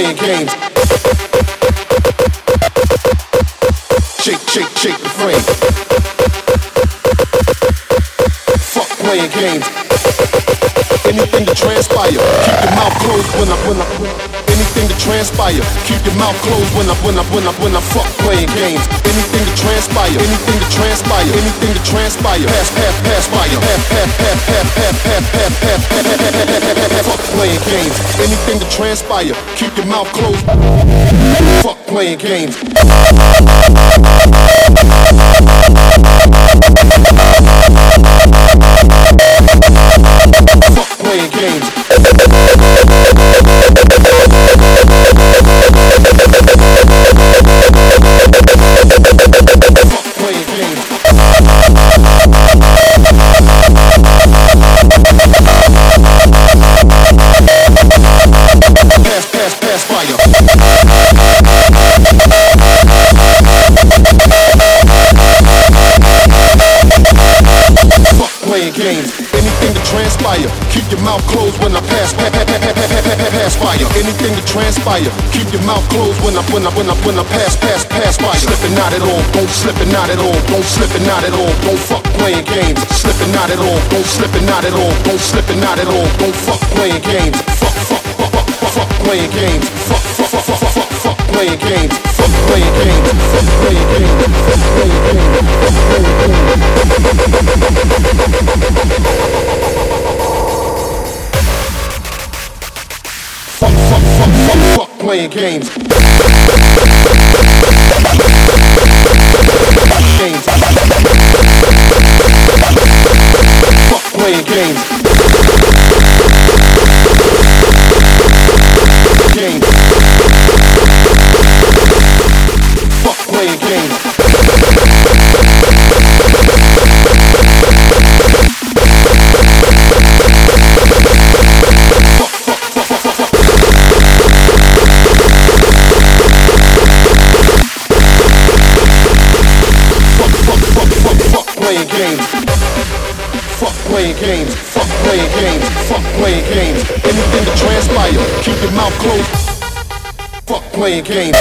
playing games. Shake, shake, shake the frame. Fuck playing games. Anything to transpire. Keep your mouth closed when I when I transpire. Keep your mouth closed when I when I when I when I fuck playing games. Anything to transpire, anything to transpire, anything to transpire. Pass, pass, pass. Pass, pass, pass, pass, pass, pass, pass, pass, pass, Fuck playing games. Anything to transpire. Keep your mouth closed. Fuck playing games. Anything to transpire. Keep your mouth closed when I pass, pass, pass, fire. Anything to transpire. Keep your mouth closed when I when I when I when I pass, pass, pass fire. Slipping not at all. Don't slip it not at all. Don't slip it not at all. Don't fuck playing games. Slipping not at all. Don't slip it not at all. Don't slip it not at all. Don't fuck playing games. Fuck fuck fuck fuck fuck, playing games. Fuck fuck fuck fuck fuck fuck, playing games. Fuck playing games. Fuck playing games. Fuck playing games. Fuck playing Fuck fuck fuck fuck fuck playing games. Games. Fuck playing games. Games. Fuck playing games. Fuck playing games. Fuck playing games. Fuck playing games. Anything to transpire. Keep your mouth closed. Fuck playing games.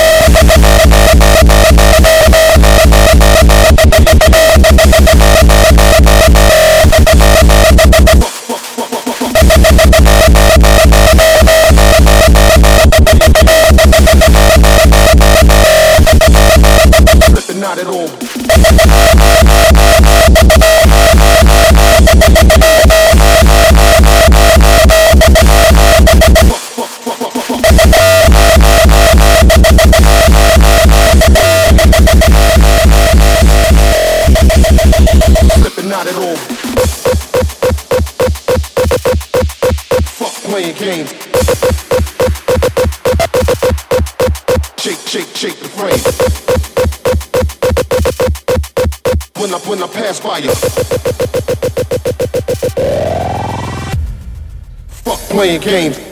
Not at all. Playing games. Shake, shake, shake the frame. When I when I pass by you. Fuck playing games.